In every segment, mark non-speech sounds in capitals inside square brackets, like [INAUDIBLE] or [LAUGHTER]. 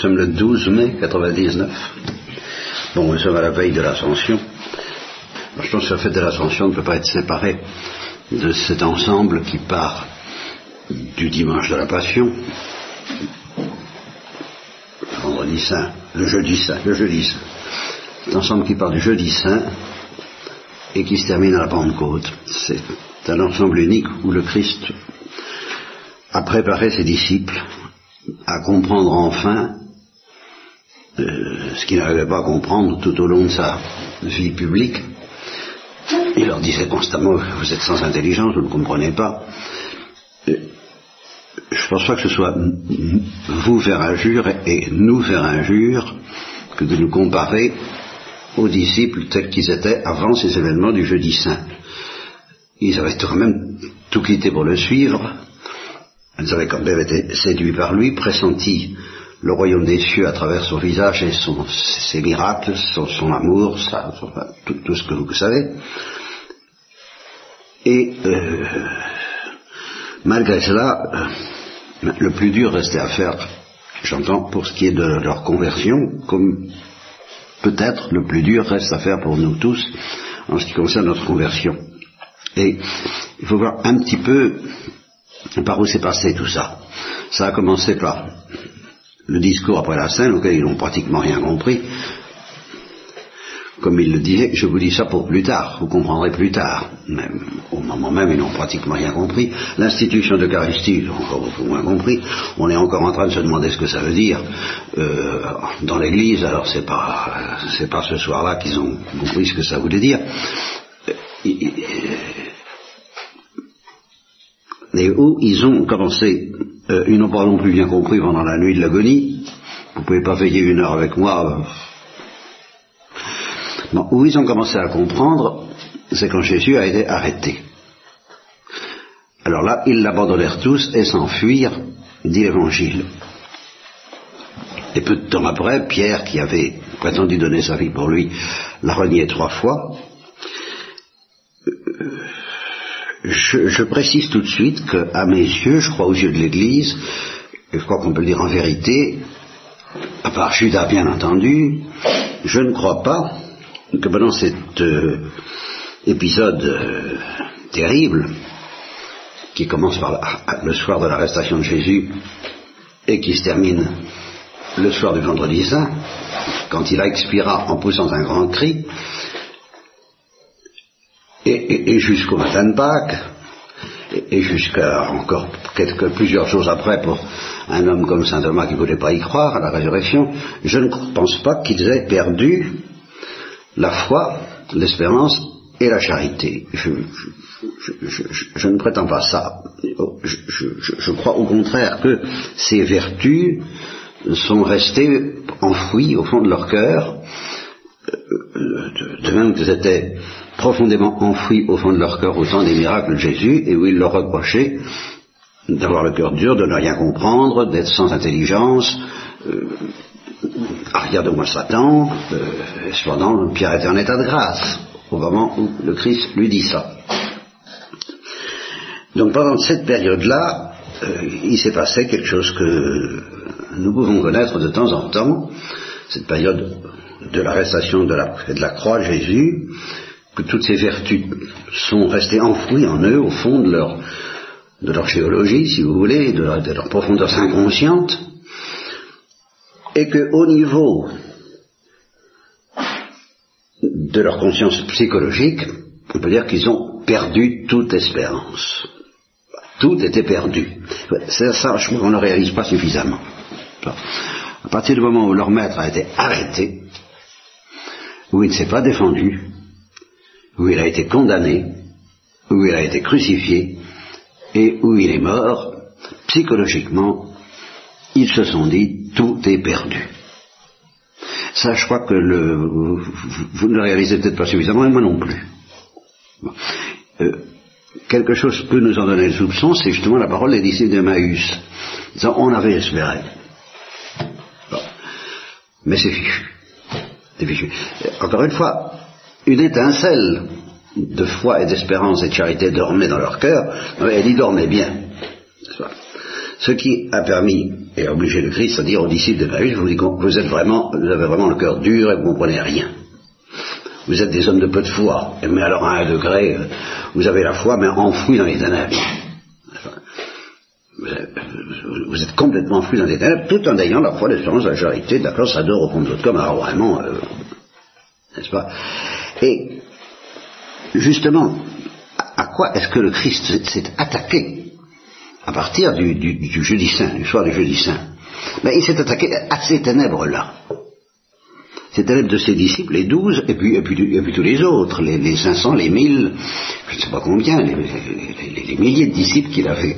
sommes le 12 mai 99. Bon, nous sommes à la veille de l'ascension. Je pense que la fête de l'ascension ne peut pas être séparée de cet ensemble qui part du dimanche de la Passion, le vendredi saint, le jeudi saint, le jeudi saint. Cet ensemble qui part du jeudi saint et qui se termine à la Pentecôte. C'est un ensemble unique où le Christ a préparé ses disciples à comprendre enfin euh, ce qu'il n'arrivait pas à comprendre tout au long de sa vie publique. Il leur disait constamment, vous êtes sans intelligence, vous ne comprenez pas. Euh, je ne pense pas que ce soit vous faire injure et nous faire injure que de nous comparer aux disciples tels qu'ils étaient avant ces événements du jeudi saint. Ils avaient quand même tout quitté pour le suivre, ils avaient quand même été séduits par lui, pressenti le royaume des cieux à travers son visage et son, ses miracles, son, amour, tout, ce que vous savez. Et euh, malgré cela, euh, le plus dur restait à faire, j'entends, pour ce qui est de leur conversion, comme peut-être le plus dur reste à faire pour nous tous en ce qui concerne notre conversion. Et il faut voir un petit peu par où s'est passé tout ça. Ça a commencé par le discours après la scène, auquel ils n'ont pratiquement rien compris. Comme il le disait, je vous dis ça pour plus tard, vous comprendrez plus tard. Même, au moment même, ils n'ont pratiquement rien compris. L'institution d'Eucharistie, ils ont encore beaucoup moins compris. On est encore en train de se demander ce que ça veut dire euh, dans l'Église. Alors c'est pas, c'est pas ce soir-là qu'ils ont compris ce que ça voulait dire. Euh, où ils ont commencé, euh, ils n'ont pas non plus bien compris pendant la nuit de l'agonie, vous ne pouvez pas veiller une heure avec moi, euh. où ils ont commencé à comprendre, c'est quand Jésus a été arrêté. Alors là, ils l'abandonnèrent tous et s'enfuirent, dit l'Évangile. Et peu de temps après, Pierre, qui avait prétendu donner sa vie pour lui, l'a renié trois fois. Euh, je, précise tout de suite qu'à mes yeux, je crois aux yeux de l'Église, et je crois qu'on peut le dire en vérité, à part Judas bien entendu, je ne crois pas que pendant cet euh, épisode euh, terrible, qui commence par le soir de l'arrestation de Jésus et qui se termine le soir du vendredi saint, quand il expira en poussant un grand cri, et, jusqu'au matin de Pâques, et, jusqu'à encore quelques, plusieurs jours après pour un homme comme saint Thomas qui ne voulait pas y croire à la résurrection, je ne pense pas qu'ils aient perdu la foi, l'espérance et la charité. Je, je, ne prétends pas ça. Je, crois au contraire que ces vertus sont restées enfouies au fond de leur cœur, de même qu'elles étaient profondément enfouis au fond de leur cœur au temps des miracles de Jésus et où il leur reprochait d'avoir le cœur dur, de ne rien comprendre, d'être sans intelligence, euh, arrière de moi Satan, euh, cependant Pierre était en état de grâce au moment où le Christ lui dit ça. Donc pendant cette période-là, euh, il s'est passé quelque chose que nous pouvons connaître de temps en temps, cette période de l'arrestation de la, de la croix de Jésus, que toutes ces vertus sont restées enfouies en eux au fond de leur, de leur géologie, si vous voulez, de leur, de leur profondeur inconsciente, et qu'au niveau de leur conscience psychologique, on peut dire qu'ils ont perdu toute espérance. Tout était perdu. C'est ça, je crois qu'on ne réalise pas suffisamment. À partir du moment où leur maître a été arrêté, où il ne s'est pas défendu, où il a été condamné, où il a été crucifié et où il est mort, psychologiquement, ils se sont dit tout est perdu. Ça, je crois que le, vous, ne le réalisez peut-être pas suffisamment, et moi non plus. Euh, quelque chose peut nous en donner le soupçon, c'est justement la parole des disciples de Maïs. on avait espéré. Mais c'est fichu. Encore une fois, une étincelle de foi et d'espérance et de charité dormait dans leur cœur, elle y dormait bien. Ce qui a permis et obligé le Christ à dire aux disciples de vous, vous êtes vraiment, vous avez vraiment le cœur dur et vous ne comprenez rien. Vous êtes des hommes de peu de foi, mais alors à un degré, euh, vous avez la foi, mais enfouie dans les ténèbres. Vous êtes complètement enfouis dans les ténèbres, tout en ayant la foi, l'espérance, la charité, d'accord, ça dort au fond de votre corps, alors vraiment, euh, n'est-ce pas? Et justement, à quoi est-ce que le Christ s'est attaqué à partir du, jeudi saint, du soir du jeudi saint? Mais il s'est attaqué à ces ténèbres-là. Ces ténèbres de ses disciples, les douze, et puis, et puis, tous les autres, les, les 500, les mille, je ne sais pas combien, les, les milliers de disciples qu'il avait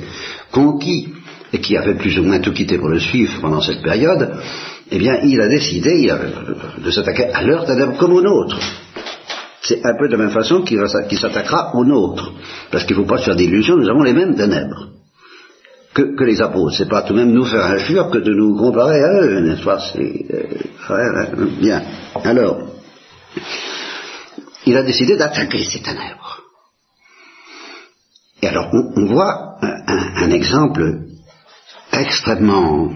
conquis et qui avaient plus ou moins tout quitté pour le suivre pendant cette période, eh bien, il a décidé de s'attaquer à leur ténèbres comme aux nôtres. C'est un peu de la même façon qu'il s'attaquera aux nôtres. Parce qu'il ne faut pas se faire d'illusions, nous avons les mêmes ténèbres que, les apôtres. C'est pas tout de même nous faire injure que de nous comparer à eux, n'est-ce pas? Euh, Bien. Alors, il a décidé d'attaquer ces ténèbres. Et alors, on, voit un, exemple extrêmement,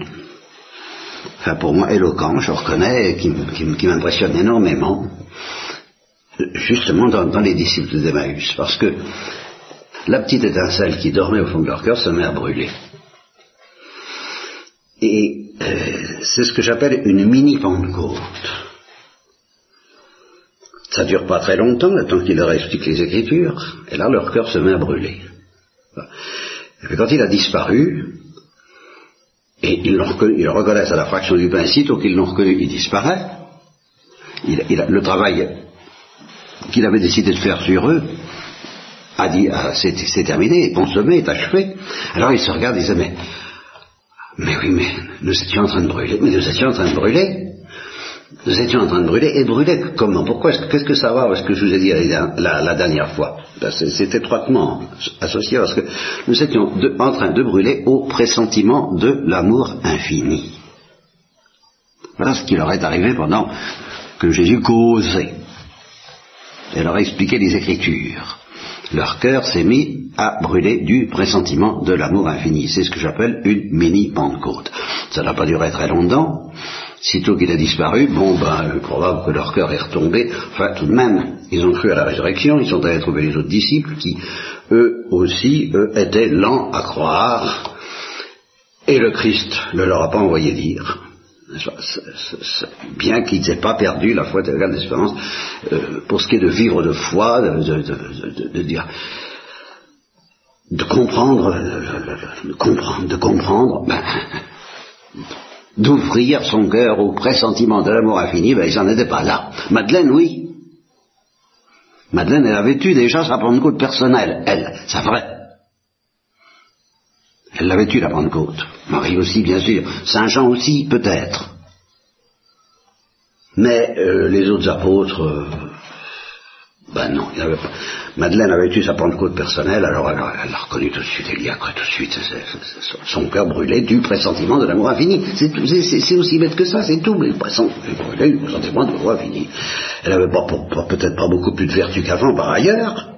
enfin pour moi éloquent, je reconnais, qui, m'impressionne énormément, justement dans, les disciples d'Emmaüs, parce que la petite étincelle qui dormait au fond de leur cœur se met à brûler. Et euh, c'est ce que j'appelle une mini-Pentecôte. Ça dure pas très longtemps, le temps qu'il leur explique les Écritures, et là leur cœur se met à brûler. Et quand il a disparu, et ils, le reconnaissent à la fraction du pain, sitôt qu'ils l'ont reconnu, il disparaît. Le travail qu'il avait décidé de faire sur eux a dit ah, c'est terminé, consommé, est achevé. Alors ils se regardent et disent mais mais oui, mais nous étions en train de brûler. Mais nous étions en train de brûler. Nous étions en train de brûler. Et brûler comment? Pourquoi Qu'est-ce que ça va? Avec ce que je vous ai dit la, dernière fois ben, C'est étroitement associé parce que nous étions en train de brûler au pressentiment de l'amour infini. Voilà ce qui leur est arrivé pendant que Jésus causait. Et leur a expliqué les Écritures leur cœur s'est mis à brûler du pressentiment de l'amour infini. C'est ce que j'appelle une mini-Pentecôte. Ça n'a pas duré très longtemps. Sitôt qu'il a disparu, bon, ben, probable que leur cœur est retombé. Enfin, tout de même, ils ont cru à la résurrection, ils sont allés trouver les autres disciples qui, eux aussi, eux, étaient lents à croire. Et le Christ ne leur a pas envoyé dire bien qu'ils n'aient pas perdu la foi et l'espérance, euh, pour ce qui est de vivre de foi, de, dire, de comprendre, de comprendre, de comprendre, ben, d'ouvrir son cœur au pressentiment de l'amour infini, ben, ils n'en étaient pas là. Madeleine, oui. Madeleine, elle a vécu déjà sa Pentecôte personnelle, elle, c'est vrai. Elle l'avait eu la Pentecôte. Marie aussi, bien sûr. Saint Jean aussi, peut-être. Mais euh, les autres apôtres, euh, ben non, il avait pas. Madeleine avait eu sa Pentecôte personnelle, alors elle, l'a reconnu tout de suite, elle y a cru tout de suite. son cœur brûlait du pressentiment de l'amour infini. C'est aussi bête que ça, c'est tout, mais le pressentiment de l'amour infini. Elle avait peut-être pas beaucoup plus de vertu qu'avant par ailleurs.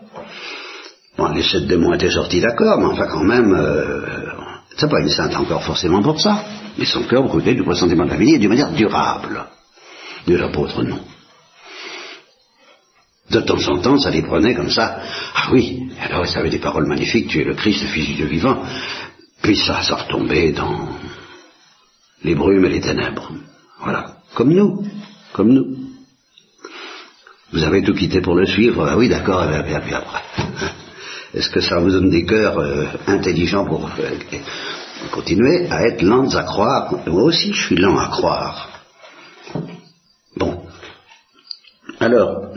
Bon, les sept démons étaient sortis d'accord, mais enfin quand même, euh, c'est pas une sainte encore forcément pour ça. Mais son cœur brûlait du pressentiment de vie et d'une manière durable. De l'apôtre, non. De temps en temps, ça les prenait comme ça. Ah oui, alors ça avait des paroles magnifiques, tu es le Christ, le Fils du Dieu vivant. Puis ça, ça retombait dans les brumes et les ténèbres. Voilà. Comme nous. Comme nous. Vous avez tout quitté pour le suivre. Ah oui, d'accord, et puis après. [LAUGHS] Est-ce que ça vous donne des cœurs euh, intelligents pour euh, continuer à être lents à croire? Moi aussi, je suis lent à croire. Bon. Alors,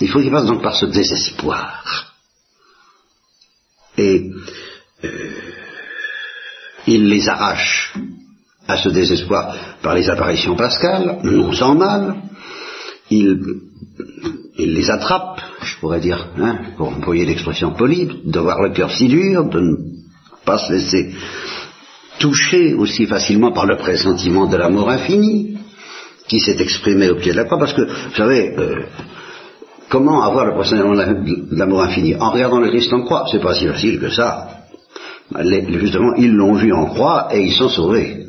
il faut qu'il passe donc par ce désespoir. Et euh, il les arrache à ce désespoir par les apparitions pascales, non sans mal. Il les attrape, je pourrais dire, hein, pour employer l'expression polie, d'avoir le cœur si dur, de ne pas se laisser toucher aussi facilement par le pressentiment de l'amour infini, qui s'est exprimé au pied de la croix, parce que, vous savez, euh, comment avoir le pressentiment de l'amour infini En regardant le Christ en croix, c'est pas si facile que ça. justement, ils l'ont vu en croix et ils sont sauvés.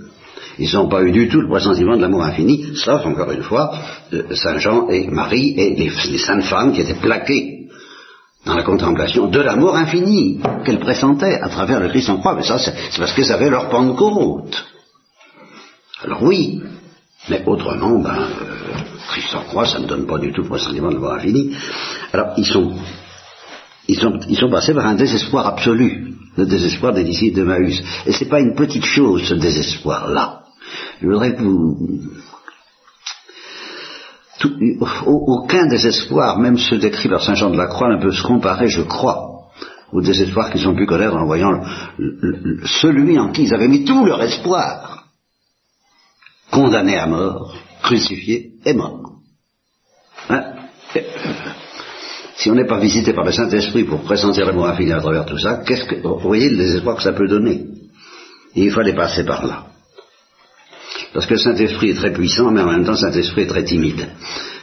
Ils n'ont pas eu du tout le pressentiment de l'amour infini, sauf, encore une fois, euh, Saint Jean et Marie et les, saintes femmes qui étaient plaquées dans la contemplation de l'amour infini qu'elles pressentaient à travers le Christ en croix. Mais ça, c'est parce qu'elles avaient leur Pentecôte. Alors oui, mais autrement, ben, euh, Christ en croix, ça ne donne pas du tout le pressentiment de l'amour infini. Alors, ils sont, ils sont, ils sont passés par un désespoir absolu, le désespoir des disciples de Maüs. Et c'est pas une petite chose, ce désespoir-là. Je voudrais que vous... aucun désespoir, même ceux décrits par Saint Jean de la Croix, ne peut se comparer, je crois, au désespoir qu'ils ont pu connaître en voyant celui en qui ils avaient mis tout leur espoir, condamné à mort, crucifié et mort. Hein? Si on n'est pas visité par le Saint-Esprit pour présenter l'amour infini à travers tout ça, qu'est-ce que, vous voyez le désespoir que ça peut donner? Il fallait passer par là. Parce que le Saint-Esprit est très puissant, mais en même temps, le Saint-Esprit est très timide.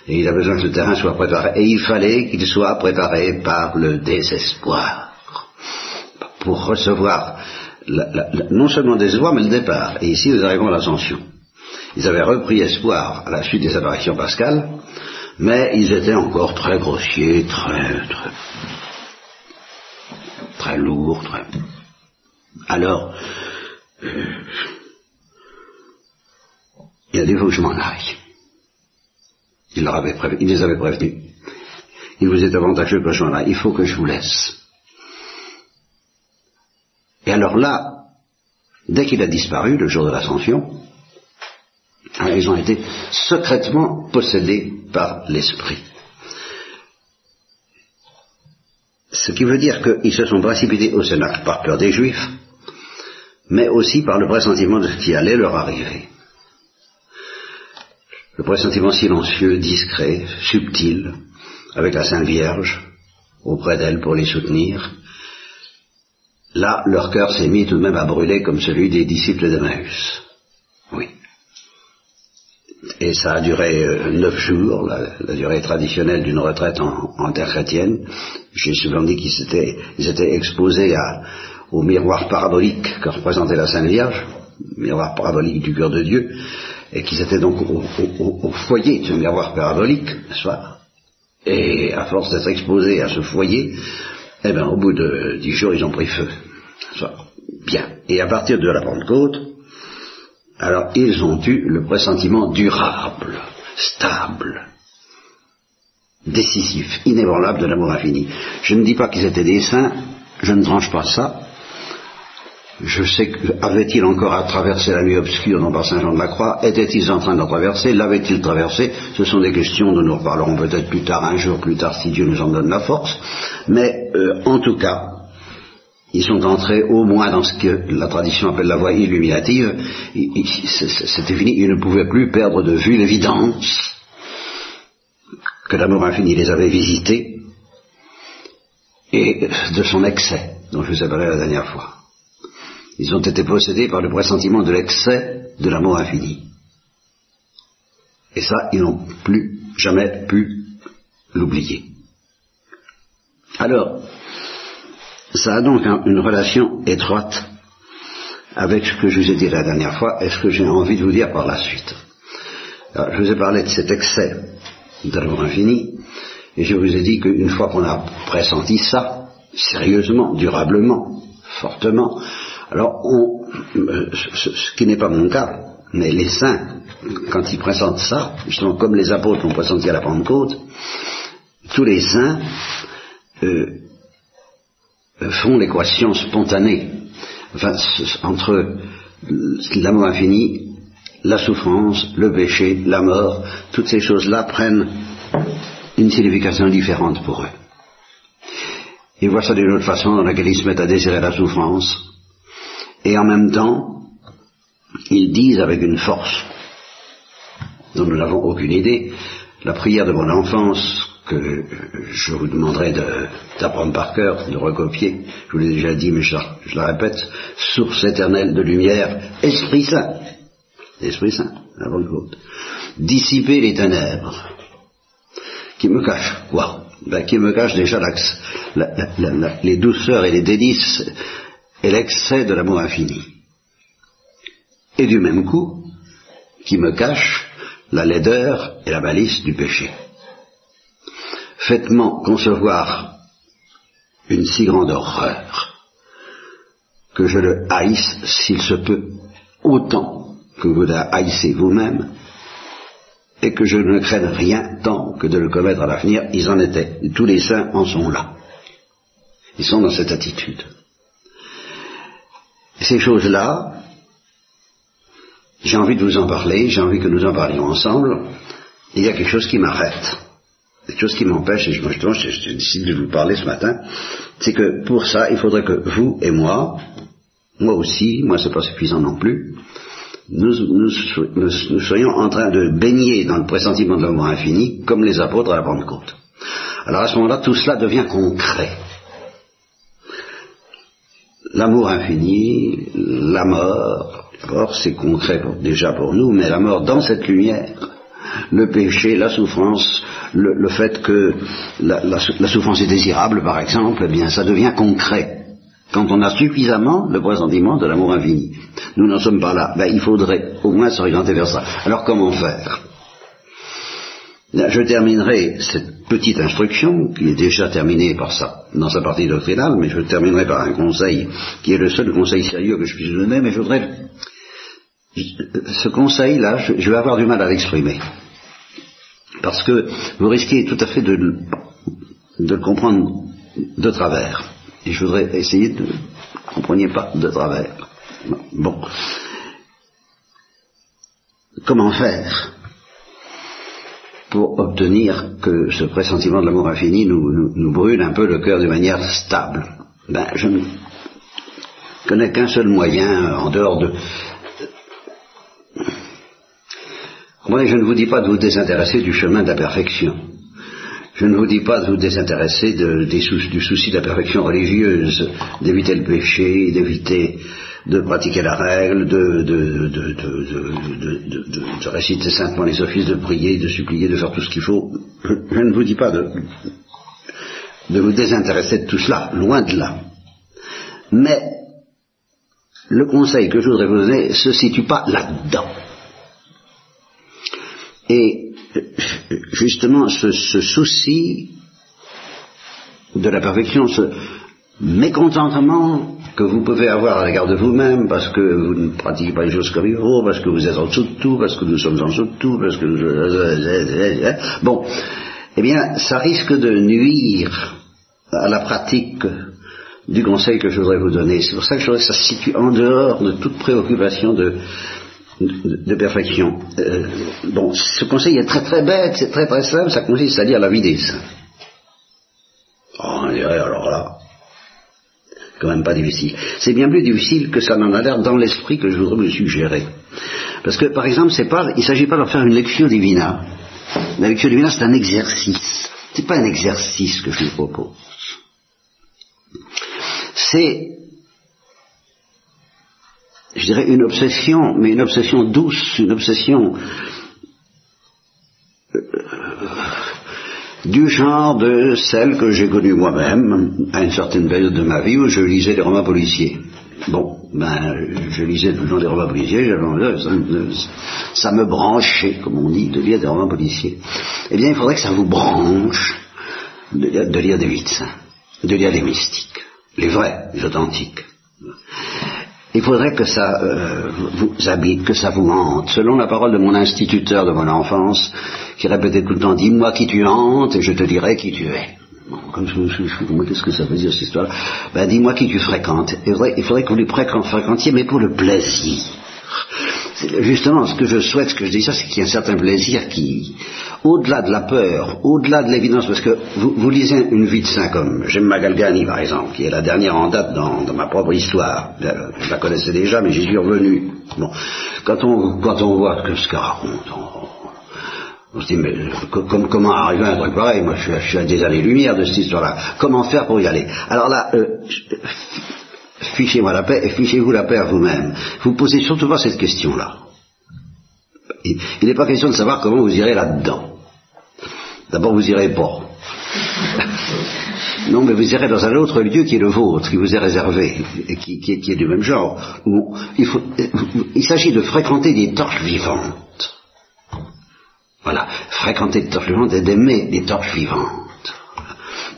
Et il a besoin que ce terrain soit préparé. Et il fallait qu'il soit préparé par le désespoir. Pour recevoir non seulement le désespoir, mais le départ. Et ici, nous arrivons à l'ascension. Ils avaient repris espoir à la suite des apparitions pascales, mais ils étaient encore très grossiers, très, très, très lourds, très. Alors, euh, il a des fois où je m'en aille. Il, il les avait prévenus. Il vous est avantageux que je m'en aille. Il faut que je vous laisse. Et alors là, dès qu'il a disparu, le jour de l'ascension, ils ont été secrètement possédés par l'esprit. Ce qui veut dire qu'ils se sont précipités au Sénat par peur des Juifs, mais aussi par le pressentiment de ce qui allait leur arriver le pressentiment silencieux, discret, subtil, avec la Sainte Vierge auprès d'elle pour les soutenir, là, leur cœur s'est mis tout de même à brûler comme celui des disciples d'Emmaüs. Oui. Et ça a duré euh, neuf jours, la, durée traditionnelle d'une retraite en, terre chrétienne. J'ai souvent dit qu'ils étaient, exposés au miroir parabolique que représentait la Sainte Vierge, miroir parabolique du cœur de Dieu, et qu'ils étaient donc au, foyer de ce miroir parabolique, n'est-ce pas? Et à force d'être exposés à ce foyer, eh bien, au bout de dix jours, ils ont pris feu. Bien. Et à partir de la Pentecôte, alors ils ont eu le pressentiment durable, stable, décisif, inébranlable de l'amour infini. Je ne dis pas qu'ils étaient des saints, je ne tranche pas ça, je sais que, avait-il encore à traverser la nuit obscure par Saint Jean de la Croix? Était-il en train de traverser? L'avait-il traversé? Ce sont des questions dont nous reparlerons peut-être plus tard, un jour plus tard, si Dieu nous en donne la force. Mais euh, en tout cas, ils sont entrés au moins dans ce que la tradition appelle la voie illuminative. C'était fini, ils ne pouvaient plus perdre de vue l'évidence que l'amour infini les avait visités et de son excès, dont je vous ai parlé la dernière fois. Ils ont été possédés par le pressentiment de l'excès de l'amour infini. Et ça, ils n'ont plus jamais pu l'oublier. Alors, ça a donc une relation étroite avec ce que je vous ai dit la dernière fois et ce que j'ai envie de vous dire par la suite. je vous ai parlé de cet excès de l'amour infini, et je vous ai dit qu'une fois qu'on a pressenti ça, sérieusement, durablement, fortement, alors, euh, ce, qui n'est pas mon cas, mais les saints, quand ils présentent ça, justement comme les apôtres ont présenté à la Pentecôte, tous les saints euh, font l'équation spontanée entre l'amour infini, la souffrance, le péché, la mort, toutes ces choses-là prennent une signification différente pour eux. Ils voient ça d'une autre façon dans laquelle ils se mettent à désirer la souffrance, et en même temps, ils disent avec une force dont nous n'avons aucune idée, la prière de mon enfance que je vous demanderai d'apprendre par cœur, de recopier, je vous l'ai déjà dit, mais je, la répète, source éternelle de lumière, Esprit Saint, Esprit Saint, avant le côte, dissiper les ténèbres, qui me cachent, quoi? Ben, Qui me cachent déjà la, les douceurs et les délices et l'excès de l'amour infini. Et du même coup, qui me cache la laideur et la malice du péché. Faites-moi concevoir une si grande horreur que je le haïsse s'il se peut autant que vous la haïssez vous-même et que je ne craigne rien tant que de le commettre à l'avenir. Ils en étaient. Tous les saints en sont là. Ils sont dans cette attitude. Ces choses-là, j'ai envie de vous en parler, j'ai envie que nous en parlions ensemble. Il y a quelque chose qui m'arrête, chose qui m'empêche, et je, justement, j'ai décidé de vous parler ce matin, c'est que pour ça, il faudrait que vous et moi, moi aussi, moi c'est pas suffisant non plus, nous, nous, soyons en train de baigner dans le pressentiment de l'amour infini, comme les apôtres à la Pentecôte. Alors à ce moment-là, tout cela devient concret. L'amour infini, la mort, d'abord c'est concret déjà pour nous, mais la mort dans cette lumière, le péché, la souffrance, le, fait que la, souffrance est désirable, par exemple, eh bien ça devient concret quand on a suffisamment le pressentiment de l'amour infini. Nous n'en sommes pas là. Ben, il faudrait au moins s'orienter vers ça. Alors comment faire? Je terminerai cette petite instruction, qui est déjà terminée par ça, dans sa partie doctrinale, mais je terminerai par un conseil, qui est le seul conseil sérieux que je puisse donner, mais je voudrais... Ce conseil-là, je vais avoir du mal à l'exprimer. Parce que vous risquez tout à fait de, le comprendre de travers. Et je voudrais essayer de ne compreniez pas de travers. Bon. Comment faire pour obtenir que ce pressentiment de l'amour infini nous, brûle un peu le cœur de manière stable? Ben, je ne connais qu'un seul moyen en dehors de... Je ne vous dis pas de vous désintéresser du chemin de la perfection. Je ne vous dis pas de vous désintéresser du souci de la perfection religieuse, d'éviter le péché, d'éviter de pratiquer la règle, de, réciter simplement les offices, de prier, de supplier, de faire tout ce qu'il faut. Je, ne vous dis pas de, vous désintéresser de tout cela, loin de là. Mais le conseil que je voudrais vous donner se situe pas là-dedans. Et justement ce, souci de la perfection, ce mécontentement que vous pouvez avoir à l'égard de vous-même parce que vous ne pratiquez pas les choses comme il faut, parce que vous êtes en dessous de tout, parce que nous sommes en dessous de tout, parce que... Bon, eh bien, ça risque de nuire à la pratique du conseil que je voudrais vous donner. C'est pour ça que je voudrais que ça se situe en dehors de toute préoccupation de, de, perfection. Euh, bon, ce conseil est très très bête, c'est très très simple, ça consiste à dire la vie des saints. Oh, on dirait alors là, quand même pas difficile. C'est bien plus difficile que ça n'en a l'air dans l'esprit que je voudrais vous suggérer. Parce que, par exemple, c'est pas, il ne s'agit pas de faire une lecture divina. La lecture divina, c'est un exercice. C'est pas un exercice que je vous propose. C'est je dirais, une obsession, mais une obsession douce, une obsession euh, du genre de celle que j'ai connue moi-même à une certaine période de ma vie où je lisais des romans policiers. Bon, ben, je lisais tout le temps des romans policiers, ça, ça me branchait, comme on dit, de lire des romans policiers. Eh bien, il faudrait que ça vous branche de, de lire des médecins, de lire des mystiques, les vrais, les authentiques. Il faudrait que ça euh, vous habite, que ça vous hante. Selon la parole de mon instituteur de mon enfance, qui répétait tout le temps Dis-moi qui tu hantes et je te dirai qui tu es. Comme je, qu'est-ce que ça veut dire cette histoire-là Ben dis-moi qui tu fréquentes. Il faudrait, il faudrait que vous lui fréquentiez, mais pour le plaisir. Justement, ce que je souhaite, ce que je dis ça, c'est qu'il y a un certain plaisir qui, au-delà de la peur, au-delà de l'évidence, parce que vous, lisez une vie de saint comme Gemma Galgani, par exemple, qui est la dernière en date dans, ma propre histoire. Je la connaissais déjà, mais j'y suis revenu. Bon, quand on, quand on voit que ce qu'elle raconte, on, se dit, mais comment arriver à un truc pareil? Moi, je, suis à des années-lumière de cette histoire-là. Comment faire pour y aller? Alors là, euh, fichez-moi la paix et fichez-vous la paix à vous-même. Vous posez surtout pas cette question-là. Il, n'est pas question de savoir comment vous irez là-dedans. D'abord, vous irez pas. [LAUGHS] Non, mais vous irez dans un autre lieu qui est le vôtre, qui vous est réservé, et qui, est, du même genre. il, il s'agit de fréquenter des torches vivantes. Voilà, fréquenter des torches vivantes et d'aimer des torches vivantes.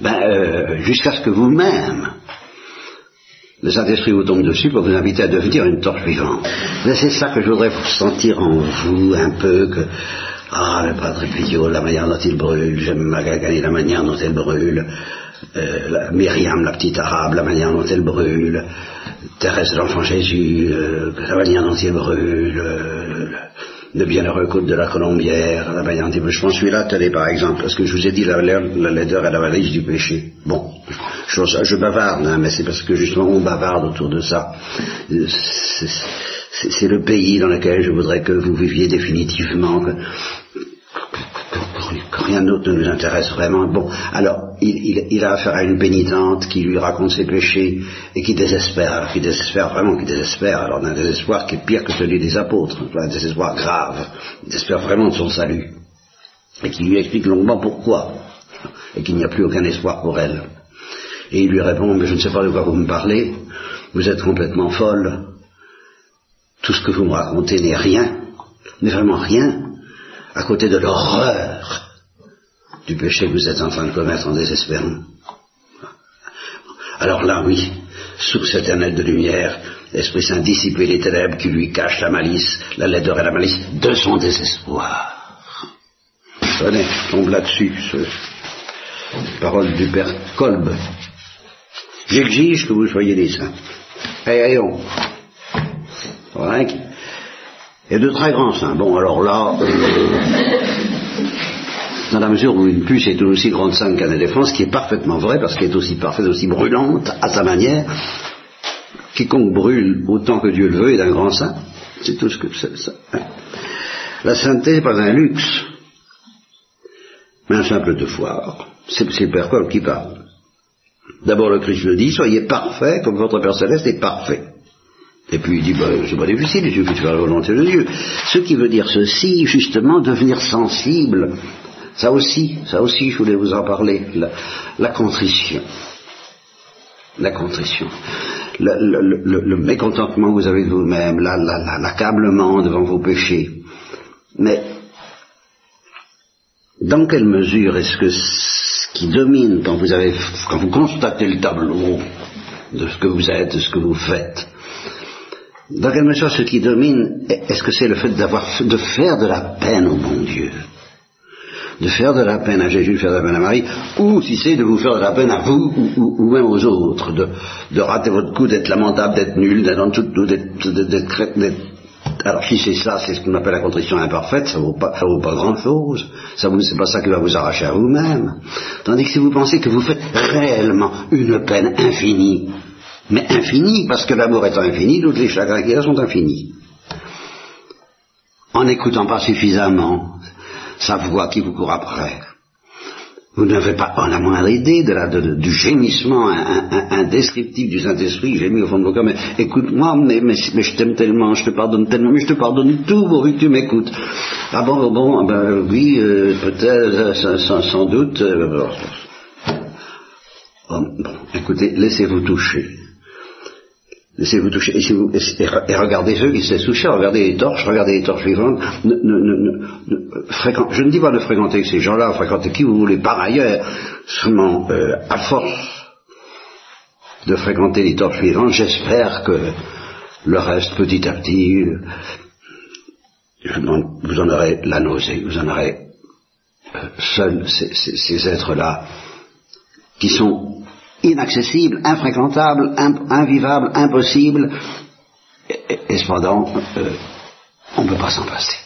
Ben, euh, jusqu'à ce que vous-même, le Saint-Esprit vous tombe dessus pour vous inviter à devenir une torche vivante. C'est ça que je voudrais vous sentir en vous un peu que ah le Padre Pio, la manière dont il brûle, j'aime Magagani, la manière dont elle brûle, euh, la, Myriam, la petite arabe, la manière dont elle brûle, Thérèse l'enfant Jésus, euh, la manière dont il brûle, euh, le bienheureux côte de la Colombière, la il Je pense celui-là, tenez par exemple, parce que je vous ai dit la, la laideur et la valise du péché. Bon, je bavarde, hein, mais c'est parce que justement on bavarde autour de ça. C'est le pays dans lequel je voudrais que vous viviez définitivement, rien d'autre ne nous intéresse vraiment. Bon, alors, il, a affaire à une pénitente qui lui raconte ses péchés et qui désespère, qui désespère vraiment, qui désespère, alors d'un désespoir qui est pire que celui des apôtres, un désespoir grave, il désespère vraiment de son salut, et qui lui explique longuement pourquoi, et qu'il n'y a plus aucun espoir pour elle. Et il lui répond, mais je ne sais pas de quoi vous me parlez, vous êtes complètement folle, tout ce que vous me racontez n'est rien, n'est vraiment rien, à côté de l'horreur du péché que vous êtes en train de commettre en désespérant. Alors là, oui, sous cette éternel de lumière, l'Esprit Saint dissipe les ténèbres qui lui cachent la malice, la laideur et la malice de son désespoir. Tenez, tombe là-dessus, ce parole du Père Kolb. J'exige que vous soyez des saints. Hey, ayons. Et de très grands saints. Bon, alors là, euh, dans la mesure où une puce est aussi grande sainte qu'un éléphant, ce qui est parfaitement vrai, parce qu'elle est aussi parfaite, aussi brûlante, à sa manière, quiconque brûle autant que Dieu le veut est un grand saint. C'est tout ce que c'est. Ça. La sainteté n'est pas un luxe, mais un simple devoir. C'est le Père qui parle. D'abord, le Christ le dit, soyez parfait comme votre Père Céleste est parfait. Et puis il dit, ben, c'est pas difficile, il suffit de faire la volonté de Dieu. Ce qui veut dire ceci, justement, devenir sensible. Ça aussi, ça aussi, je voulais vous en parler. La, contrition. La contrition. Le, mécontentement que vous avez de vous-même, l'accablement devant vos péchés. Mais dans quelle mesure est-ce que ce qui domine quand vous constatez le tableau de ce que vous êtes, de ce que vous faites, dans quelle mesure ce qui domine, est-ce que c'est le fait de faire de la peine au bon Dieu? De faire de la peine à Jésus, de faire de la peine à Marie, ou si c'est de vous faire de la peine à vous ou, même aux autres, de, rater votre coup, d'être lamentable, d'être nul, d'être en tout, d'être, alors si c'est ça, c'est ce qu'on appelle la contrition imparfaite, ça ça vaut pas grand chose. Ça vous, c'est pas ça qui va vous arracher à vous-même. Tandis que si vous pensez que vous faites réellement une peine infinie mais infini, parce que l'amour étant infini, toutes les chagrins qu'il y a sont infinis. En n'écoutant pas suffisamment sa voix qui vous court après, vous n'avez pas la moindre idée de la, du gémissement indescriptible du Saint-Esprit j'ai mis au fond de vos cœur. Mais écoute-moi, mais, mais, je t'aime tellement, je te pardonne tellement, mais je te pardonne tout pourvu que tu m'écoutes. Ah bon, bon, ben oui, euh, peut-être, sans, doute. Euh, bon, écoutez, laissez-vous toucher. Laissez-vous toucher. Et, regardez ceux qui se laissent toucher, regardez les torches, regardez les torches vivantes. je ne dis pas de fréquenter ces gens-là, fréquentez qui vous voulez par ailleurs, seulement euh, à force de fréquenter les torches vivantes, j'espère que le reste, petit à petit, vous en aurez la nausée, vous en aurez euh, seuls ces êtres-là qui sont inaccessible, infréquentable, invivable, impossible, et, cependant, euh, on ne peut pas s'en passer.